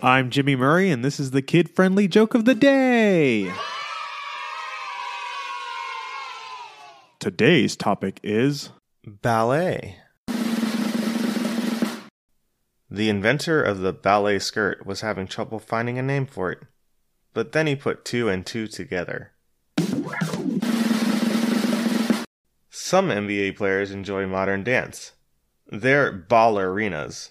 I'm Jimmy Murray, and this is the kid friendly joke of the day. Today's topic is Ballet. The inventor of the ballet skirt was having trouble finding a name for it, but then he put two and two together. Some NBA players enjoy modern dance. They're ballerinas.